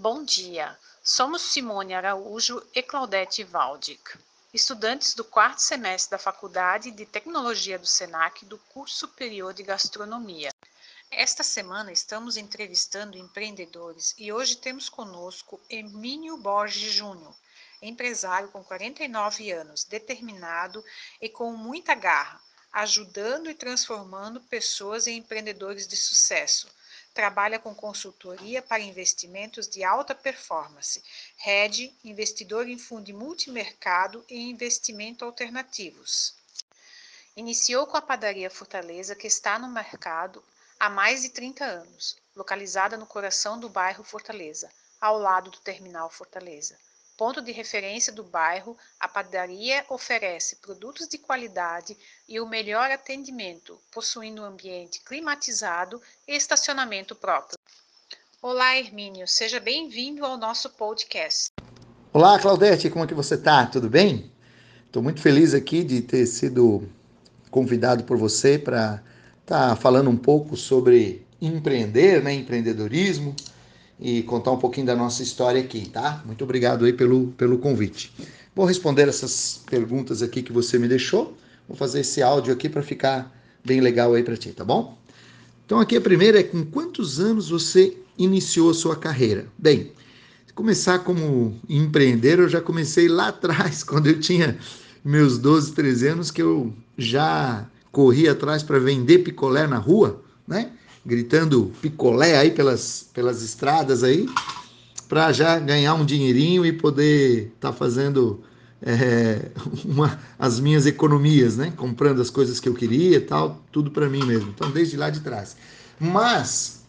Bom dia, somos Simone Araújo e Claudete Valdic, estudantes do quarto semestre da Faculdade de Tecnologia do SENAC do curso superior de Gastronomia. Esta semana estamos entrevistando empreendedores e hoje temos conosco Emílio Borges Júnior, empresário com 49 anos, determinado e com muita garra, ajudando e transformando pessoas em empreendedores de sucesso trabalha com consultoria para investimentos de alta performance, RED, investidor em fundo multimercado e investimento alternativos. Iniciou com a padaria Fortaleza, que está no mercado há mais de 30 anos, localizada no coração do bairro Fortaleza, ao lado do terminal Fortaleza. Ponto de referência do bairro, a padaria oferece produtos de qualidade e o melhor atendimento, possuindo um ambiente climatizado e estacionamento próprio. Olá, Hermínio, seja bem-vindo ao nosso podcast. Olá, Claudete, como é que você está? Tudo bem? Estou muito feliz aqui de ter sido convidado por você para estar tá falando um pouco sobre empreender, né, empreendedorismo e contar um pouquinho da nossa história aqui, tá? Muito obrigado aí pelo, pelo convite. Vou responder essas perguntas aqui que você me deixou. Vou fazer esse áudio aqui para ficar bem legal aí para ti, tá bom? Então aqui a primeira é com quantos anos você iniciou a sua carreira? Bem, começar como empreender, eu já comecei lá atrás, quando eu tinha meus 12, 13 anos, que eu já corri atrás para vender picolé na rua, né? Gritando picolé aí pelas, pelas estradas aí, para já ganhar um dinheirinho e poder estar tá fazendo é, uma, as minhas economias, né? Comprando as coisas que eu queria tal, tudo para mim mesmo. Então, desde lá de trás. Mas,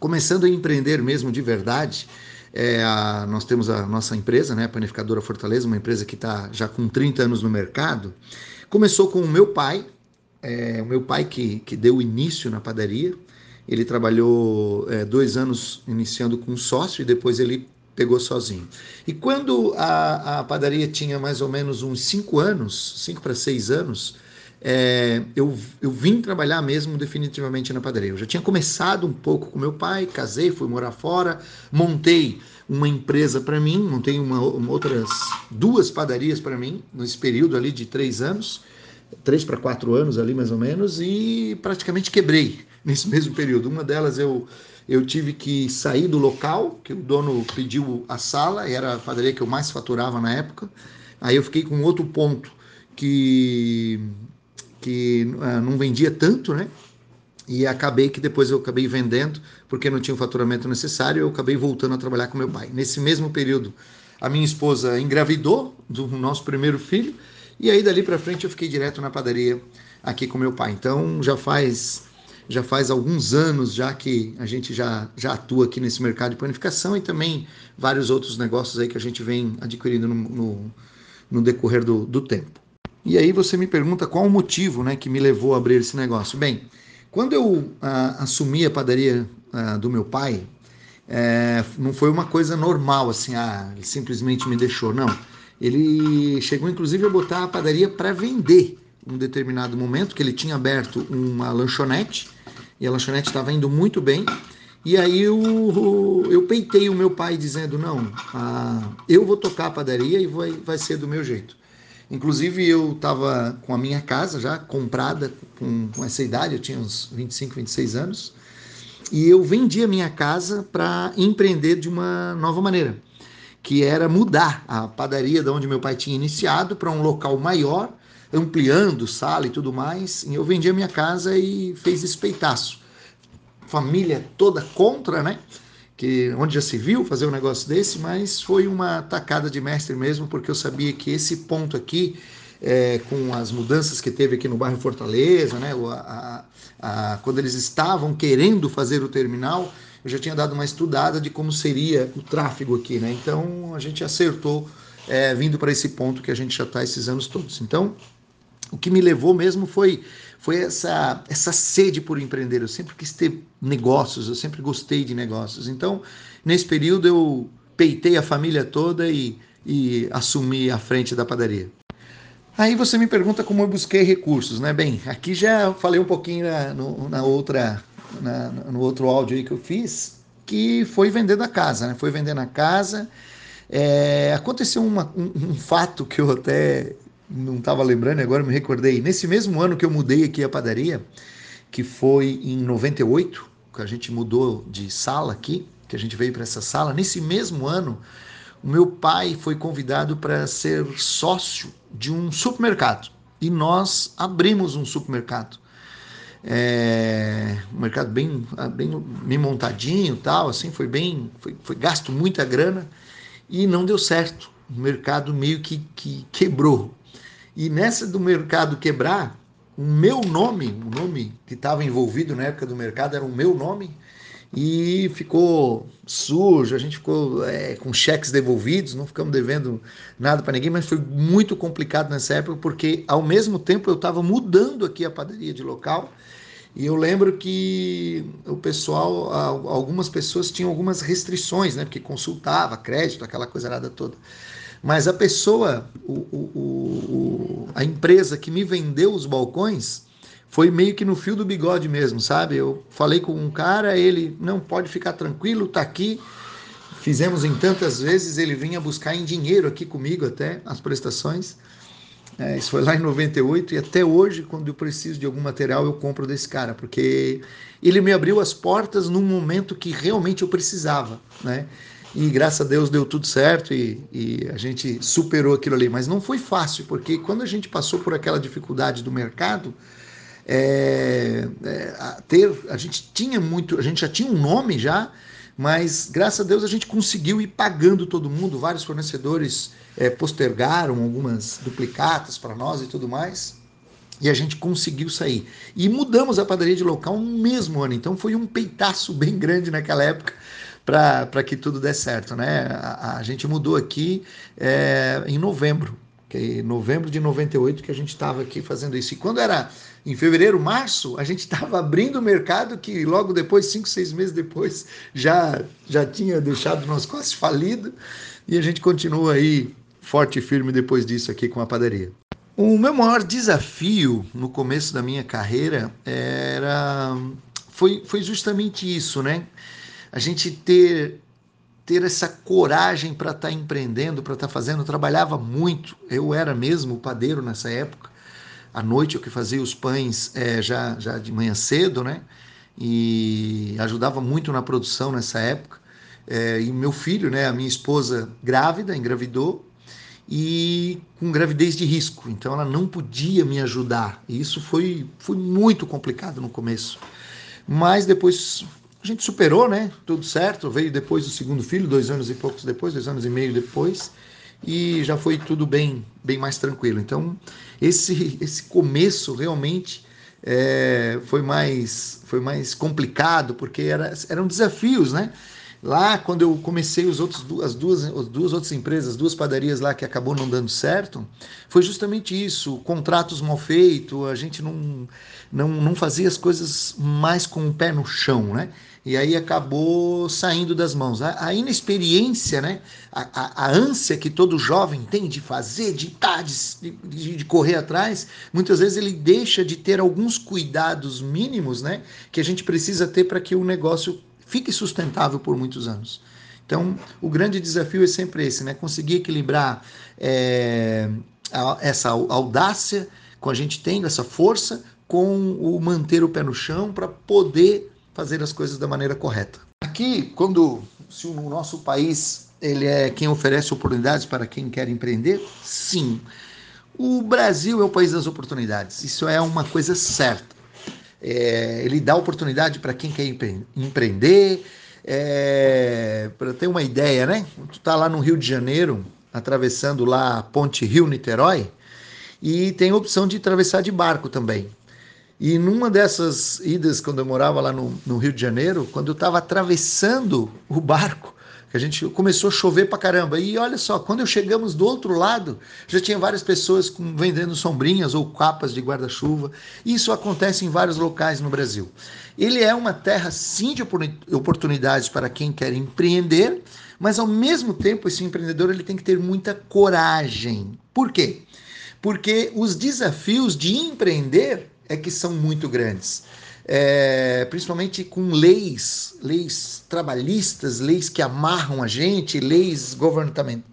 começando a empreender mesmo de verdade, é, a, nós temos a nossa empresa, né? A Panificadora Fortaleza, uma empresa que está já com 30 anos no mercado. Começou com o meu pai, é, o meu pai que, que deu início na padaria. Ele trabalhou é, dois anos iniciando com sócio e depois ele pegou sozinho. E quando a, a padaria tinha mais ou menos uns cinco anos, cinco para seis anos, é, eu, eu vim trabalhar mesmo definitivamente na padaria. Eu já tinha começado um pouco com meu pai, casei, fui morar fora, montei uma empresa para mim, montei uma, uma, outras duas padarias para mim nesse período ali de três anos, três para quatro anos ali mais ou menos, e praticamente quebrei nesse mesmo período. Uma delas eu, eu tive que sair do local, que o dono pediu a sala, e era a padaria que eu mais faturava na época. Aí eu fiquei com outro ponto que, que uh, não vendia tanto, né? E acabei que depois eu acabei vendendo, porque não tinha o faturamento necessário, eu acabei voltando a trabalhar com meu pai. Nesse mesmo período, a minha esposa engravidou do nosso primeiro filho, e aí dali para frente eu fiquei direto na padaria aqui com meu pai. Então já faz já faz alguns anos já que a gente já, já atua aqui nesse mercado de panificação e também vários outros negócios aí que a gente vem adquirindo no, no, no decorrer do, do tempo. E aí você me pergunta qual o motivo né, que me levou a abrir esse negócio. Bem, quando eu ah, assumi a padaria ah, do meu pai, é, não foi uma coisa normal, assim, ah, ele simplesmente me deixou, não. Ele chegou inclusive a botar a padaria para vender um determinado momento, que ele tinha aberto uma lanchonete, e a lanchonete estava indo muito bem. E aí eu, eu peitei o meu pai dizendo, não, ah, eu vou tocar a padaria e vai, vai ser do meu jeito. Inclusive eu estava com a minha casa já comprada com, com, essa idade, eu tinha uns 25, 26 anos, e eu vendi a minha casa para empreender de uma nova maneira, que era mudar a padaria de onde meu pai tinha iniciado para um local maior, ampliando sala e tudo mais. E eu vendi a minha casa e fez espeitaço. Família toda contra, né? Que onde já se viu fazer um negócio desse, mas foi uma tacada de mestre mesmo, porque eu sabia que esse ponto aqui, é, com as mudanças que teve aqui no bairro Fortaleza, né? A, a, a, quando eles estavam querendo fazer o terminal, eu já tinha dado uma estudada de como seria o tráfego aqui, né? Então a gente acertou é, vindo para esse ponto que a gente já está esses anos todos. Então o que me levou mesmo foi foi essa essa sede por empreender. Eu sempre quis ter negócios, eu sempre gostei de negócios. Então, nesse período eu peitei a família toda e, e assumi a frente da padaria. Aí você me pergunta como eu busquei recursos, né? Bem, aqui já falei um pouquinho na, no, na outra, na, no outro áudio aí que eu fiz, que foi vendendo a casa, né? Foi vendendo a casa. É, aconteceu uma, um, um, fato que eu até não estava lembrando, agora me recordei. Nesse mesmo ano que eu mudei aqui a padaria, que foi em 98, que a gente mudou de sala aqui, que a gente veio para essa sala, nesse mesmo ano, o meu pai foi convidado para ser sócio de um supermercado. E nós abrimos um supermercado. É, um mercado bem, bem, bem montadinho tal, assim, foi bem, foi, foi gasto muita grana e não deu certo. O mercado meio que, que quebrou. E nessa do mercado quebrar, o meu nome, o nome que estava envolvido na época do mercado era o meu nome, e ficou sujo, a gente ficou é, com cheques devolvidos, não ficamos devendo nada para ninguém, mas foi muito complicado nessa época, porque ao mesmo tempo eu estava mudando aqui a padaria de local e eu lembro que o pessoal, algumas pessoas tinham algumas restrições, né? Porque consultava crédito, aquela coisa nada toda. Mas a pessoa, o, o, o, a empresa que me vendeu os balcões, foi meio que no fio do bigode mesmo, sabe? Eu falei com um cara, ele não pode ficar tranquilo, tá aqui. Fizemos em tantas vezes, ele vinha buscar em dinheiro aqui comigo até as prestações. É, isso foi lá em 98 e até hoje, quando eu preciso de algum material, eu compro desse cara, porque ele me abriu as portas num momento que realmente eu precisava, né? E graças a Deus deu tudo certo e, e a gente superou aquilo ali. Mas não foi fácil, porque quando a gente passou por aquela dificuldade do mercado, é, é, a ter, a gente tinha muito, a gente já tinha um nome já, mas graças a Deus a gente conseguiu ir pagando todo mundo, vários fornecedores é, postergaram algumas duplicatas para nós e tudo mais. E a gente conseguiu sair. E mudamos a padaria de local no mesmo ano. Então foi um peitaço bem grande naquela época para que tudo desse certo. Né? A, a gente mudou aqui é, em novembro. Que é novembro de 98 que a gente estava aqui fazendo isso. E quando era em fevereiro, março, a gente estava abrindo o mercado que logo depois, cinco, seis meses depois, já, já tinha deixado nós quase falido. E a gente continua aí forte e firme depois disso aqui com a padaria. O meu maior desafio no começo da minha carreira era foi, foi justamente isso, né? A gente ter ter essa coragem para estar tá empreendendo, para estar tá fazendo. Eu trabalhava muito, eu era mesmo padeiro nessa época. À noite eu que fazia os pães é, já, já de manhã cedo, né? E ajudava muito na produção nessa época. É, e meu filho, né, a minha esposa grávida, engravidou, e com gravidez de risco. Então ela não podia me ajudar. E isso foi, foi muito complicado no começo. Mas depois a gente superou, né? Tudo certo. Veio depois o segundo filho, dois anos e poucos depois, dois anos e meio depois. E já foi tudo bem, bem mais tranquilo. Então, esse, esse começo realmente é, foi, mais, foi mais complicado, porque era, eram desafios, né? Lá, quando eu comecei os outros, as, duas, as duas outras empresas, as duas padarias lá que acabou não dando certo, foi justamente isso: contratos mal feitos, a gente não, não, não fazia as coisas mais com o pé no chão, né? E aí acabou saindo das mãos. A, a inexperiência, né? A, a, a, ânsia que todo jovem tem de fazer, de estar, de, de, de correr atrás, muitas vezes ele deixa de ter alguns cuidados mínimos, né? Que a gente precisa ter para que o negócio fique sustentável por muitos anos. Então, o grande desafio é sempre esse, né? Conseguir equilibrar é, essa audácia com a gente tendo, essa força, com o manter o pé no chão para poder fazer as coisas da maneira correta. Aqui, quando se o nosso país ele é quem oferece oportunidades para quem quer empreender, sim. O Brasil é o país das oportunidades. Isso é uma coisa certa. É, ele dá oportunidade para quem quer empreender. É, para ter uma ideia, né? Tu tá lá no Rio de Janeiro, atravessando lá a Ponte Rio-Niterói, e tem a opção de atravessar de barco também. E numa dessas idas, quando eu morava lá no, no Rio de Janeiro, quando eu estava atravessando o barco, que a gente começou a chover pra caramba. E olha só, quando eu chegamos do outro lado, já tinha várias pessoas com, vendendo sombrinhas ou capas de guarda-chuva. Isso acontece em vários locais no Brasil. Ele é uma terra sim de oportunidades para quem quer empreender, mas ao mesmo tempo esse empreendedor ele tem que ter muita coragem. Por quê? Porque os desafios de empreender é que são muito grandes. É, principalmente com leis, leis trabalhistas, leis que amarram a gente, leis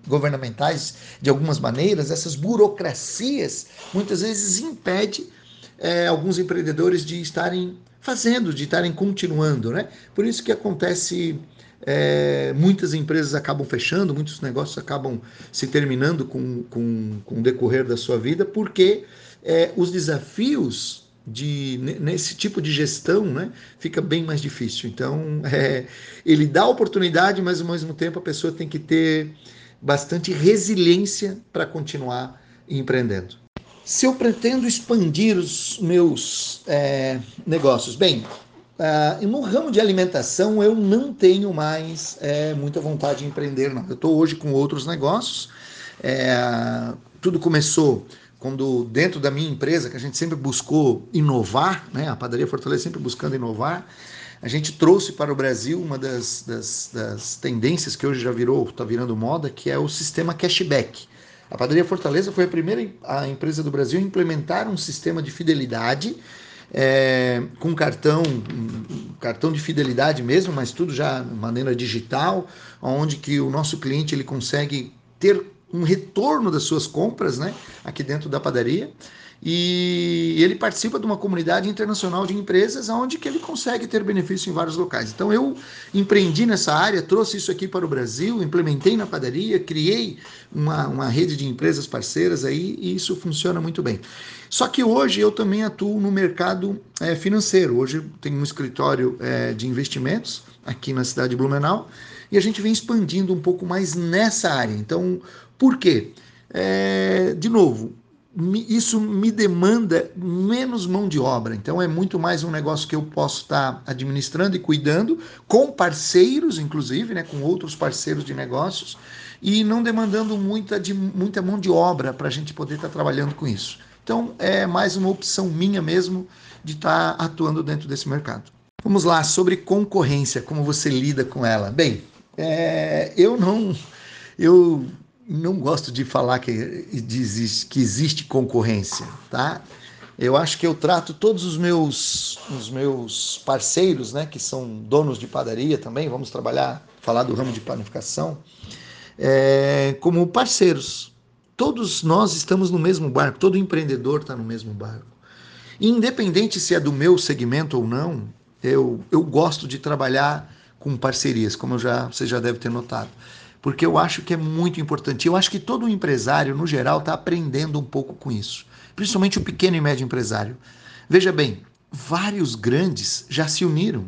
governamentais de algumas maneiras, essas burocracias muitas vezes impedem é, alguns empreendedores de estarem fazendo, de estarem continuando, né? Por isso que acontece é, muitas empresas acabam fechando, muitos negócios acabam se terminando com, com, com o decorrer da sua vida, porque é, os desafios de, nesse tipo de gestão né, fica bem mais difícil. Então, é, ele dá oportunidade, mas ao mesmo tempo a pessoa tem que ter bastante resiliência para continuar empreendendo. Se eu pretendo expandir os meus é, negócios, bem, Uh, no ramo de alimentação, eu não tenho mais é, muita vontade de empreender, não. Eu estou hoje com outros negócios. É, tudo começou quando, dentro da minha empresa, que a gente sempre buscou inovar, né? a Padaria Fortaleza sempre buscando inovar, a gente trouxe para o Brasil uma das, das, das tendências que hoje já virou, está virando moda, que é o sistema cashback. A Padaria Fortaleza foi a primeira a empresa do Brasil a implementar um sistema de fidelidade é, com cartão, cartão de fidelidade mesmo, mas tudo já de maneira digital, onde que o nosso cliente ele consegue ter um retorno das suas compras, né, aqui dentro da padaria e ele participa de uma comunidade internacional de empresas onde que ele consegue ter benefício em vários locais. Então eu empreendi nessa área, trouxe isso aqui para o Brasil, implementei na padaria, criei uma, uma rede de empresas parceiras aí e isso funciona muito bem. Só que hoje eu também atuo no mercado é, financeiro. Hoje tenho um escritório é, de investimentos aqui na cidade de Blumenau e a gente vem expandindo um pouco mais nessa área. Então, por quê? É, de novo, isso me demanda menos mão de obra. Então é muito mais um negócio que eu posso estar administrando e cuidando com parceiros, inclusive, né, com outros parceiros de negócios, e não demandando muita, de, muita mão de obra para a gente poder estar trabalhando com isso. Então é mais uma opção minha mesmo de estar atuando dentro desse mercado. Vamos lá, sobre concorrência, como você lida com ela. Bem, é, eu não. Eu não gosto de falar que, existe, que existe concorrência, tá? Eu acho que eu trato todos os meus, os meus parceiros, né, que são donos de padaria também, vamos trabalhar, falar do ramo de panificação, é, como parceiros. Todos nós estamos no mesmo barco, todo empreendedor está no mesmo barco. Independente se é do meu segmento ou não, eu, eu gosto de trabalhar com parcerias, como já, você já deve ter notado porque eu acho que é muito importante. Eu acho que todo empresário, no geral, está aprendendo um pouco com isso, principalmente o pequeno e médio empresário. Veja bem, vários grandes já se uniram.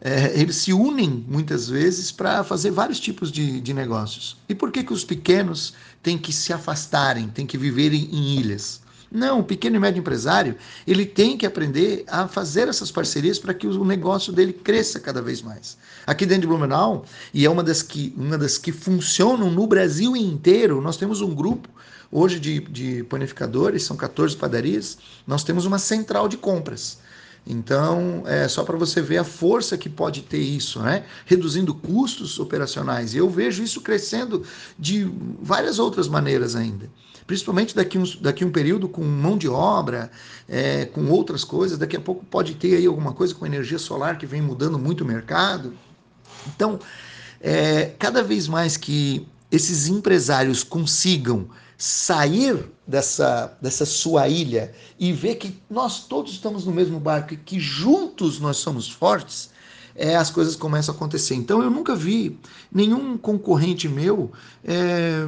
É, eles se unem muitas vezes para fazer vários tipos de, de negócios. E por que, que os pequenos têm que se afastarem, têm que viver em, em ilhas? Não, o pequeno e médio empresário, ele tem que aprender a fazer essas parcerias para que o negócio dele cresça cada vez mais. Aqui dentro de Blumenau, e é uma das que, uma das que funcionam no Brasil inteiro, nós temos um grupo hoje de, de panificadores, são 14 padarias, nós temos uma central de compras. Então, é só para você ver a força que pode ter isso, né? Reduzindo custos operacionais. E eu vejo isso crescendo de várias outras maneiras ainda. Principalmente daqui, uns, daqui um período com mão de obra, é, com outras coisas. Daqui a pouco pode ter aí alguma coisa com energia solar que vem mudando muito o mercado. Então, é, cada vez mais que esses empresários consigam sair dessa, dessa sua ilha e ver que nós todos estamos no mesmo barco e que juntos nós somos fortes, é, as coisas começam a acontecer. Então eu nunca vi nenhum concorrente meu é,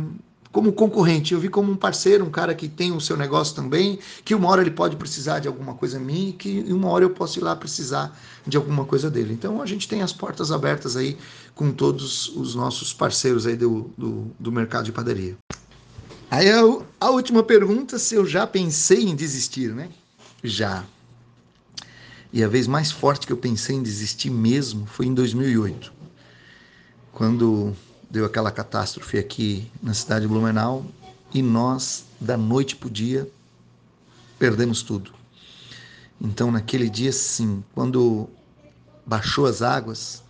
como concorrente, eu vi como um parceiro, um cara que tem o seu negócio também, que uma hora ele pode precisar de alguma coisa minha e que uma hora eu posso ir lá precisar de alguma coisa dele. Então a gente tem as portas abertas aí com todos os nossos parceiros aí do, do, do mercado de padaria. Aí a última pergunta, se eu já pensei em desistir, né? Já. E a vez mais forte que eu pensei em desistir mesmo foi em 2008, quando deu aquela catástrofe aqui na cidade de Blumenau e nós, da noite para o dia, perdemos tudo. Então, naquele dia, sim, quando baixou as águas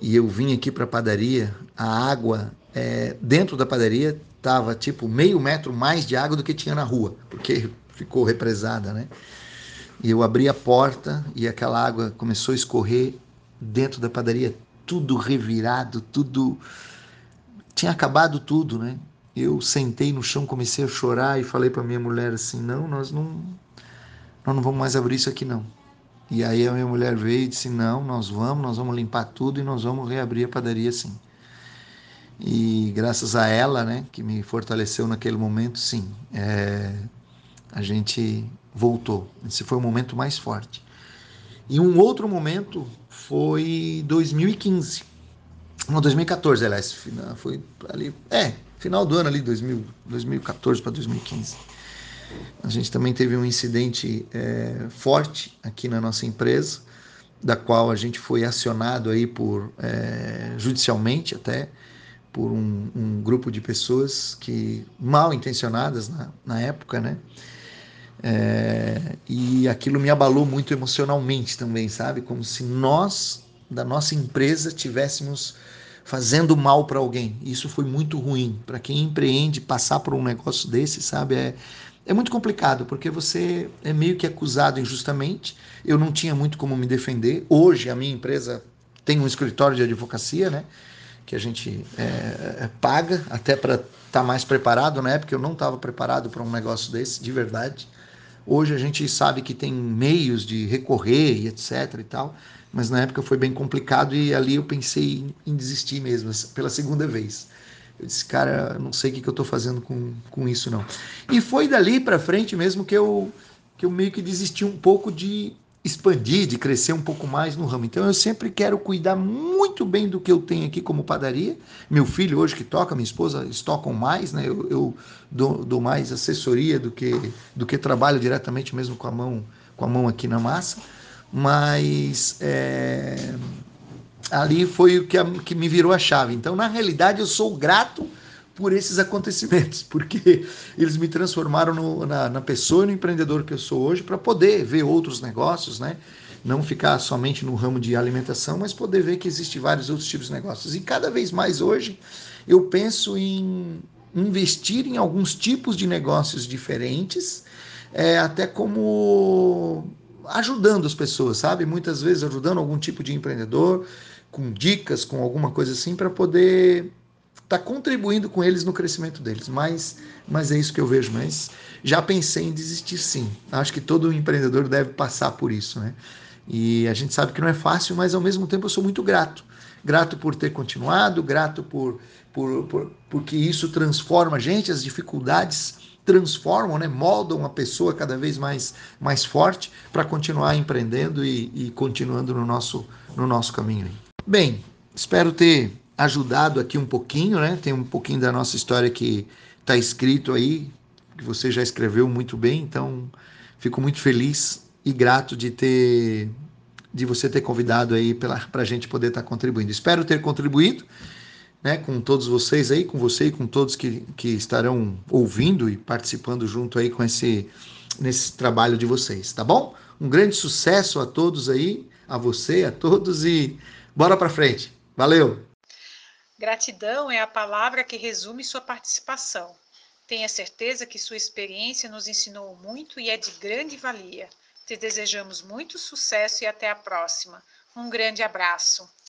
e eu vim aqui para a padaria, a água é, dentro da padaria estava tipo meio metro mais de água do que tinha na rua, porque ficou represada, né? E eu abri a porta e aquela água começou a escorrer dentro da padaria, tudo revirado, tudo. Tinha acabado tudo, né? Eu sentei no chão, comecei a chorar e falei para minha mulher assim: não, nós não, nós não vamos mais abrir isso aqui não. E aí a minha mulher veio e disse: não, nós vamos, nós vamos limpar tudo e nós vamos reabrir a padaria sim. E graças a ela, né, que me fortaleceu naquele momento, sim, é, a gente voltou. Esse foi o momento mais forte. E um outro momento foi 2015. Não, 2014, aliás, foi ali, é, final do ano ali, 2000, 2014 para 2015. A gente também teve um incidente é, forte aqui na nossa empresa, da qual a gente foi acionado aí por é, judicialmente até por um, um, grupo de pessoas que mal intencionadas na, na época, né? É, e aquilo me abalou muito emocionalmente também, sabe? Como se nós, da nossa empresa, tivéssemos fazendo mal para alguém. Isso foi muito ruim. Para quem empreende, passar por um negócio desse, sabe? É, é muito complicado, porque você é meio que acusado injustamente. Eu não tinha muito como me defender. Hoje, a minha empresa tem um escritório de advocacia, né? Que a gente é, é paga até para estar tá mais preparado. Na época, eu não estava preparado para um negócio desse, de verdade. Hoje a gente sabe que tem meios de recorrer e etc e tal, mas na época foi bem complicado e ali eu pensei em desistir mesmo, pela segunda vez. Eu disse, cara, não sei o que, eu estou fazendo com, com isso não. E foi dali para frente mesmo que eu, que eu meio que desisti um pouco de expandir, de crescer um pouco mais no ramo. Então eu sempre quero cuidar muito bem do que eu tenho aqui como padaria. Meu filho hoje que toca, minha esposa, eles tocam mais, né? Eu, eu dou, dou, mais assessoria do que do que trabalho diretamente mesmo com a mão com a mão aqui na massa. Mas é, ali foi o que, a, que me virou a chave. Então na realidade eu sou grato por esses acontecimentos, porque eles me transformaram no, na, na, pessoa e no empreendedor que eu sou hoje para poder ver outros negócios, né? Não ficar somente no ramo de alimentação, mas poder ver que existem vários outros tipos de negócios. E cada vez mais hoje eu penso em investir em alguns tipos de negócios diferentes, é, até como ajudando as pessoas, sabe? Muitas vezes ajudando algum tipo de empreendedor, com dicas, com alguma coisa assim, para poder está contribuindo com eles no crescimento deles. Mas, mas é isso que eu vejo. Mas já pensei em desistir sim. Acho que todo empreendedor deve passar por isso, né? E a gente sabe que não é fácil, mas ao mesmo tempo eu sou muito grato. Grato por ter continuado, grato por, por, por porque isso transforma a gente, as dificuldades transformam, né, moldam a pessoa cada vez mais, mais forte para continuar empreendendo e, e continuando no nosso, no nosso caminho. Bem, espero ter ajudado aqui um pouquinho, né? Tem um pouquinho da nossa história que está escrito aí, que você já escreveu muito bem, então fico muito feliz e grato de ter de você ter convidado aí para a gente poder estar tá contribuindo. Espero ter contribuído né, com todos vocês aí, com você e com todos que, que estarão ouvindo e participando junto aí com esse nesse trabalho de vocês, tá bom? Um grande sucesso a todos aí, a você, a todos e bora para frente. Valeu. Gratidão é a palavra que resume sua participação. Tenha certeza que sua experiência nos ensinou muito e é de grande valia. Te desejamos muito sucesso e até a próxima. Um grande abraço.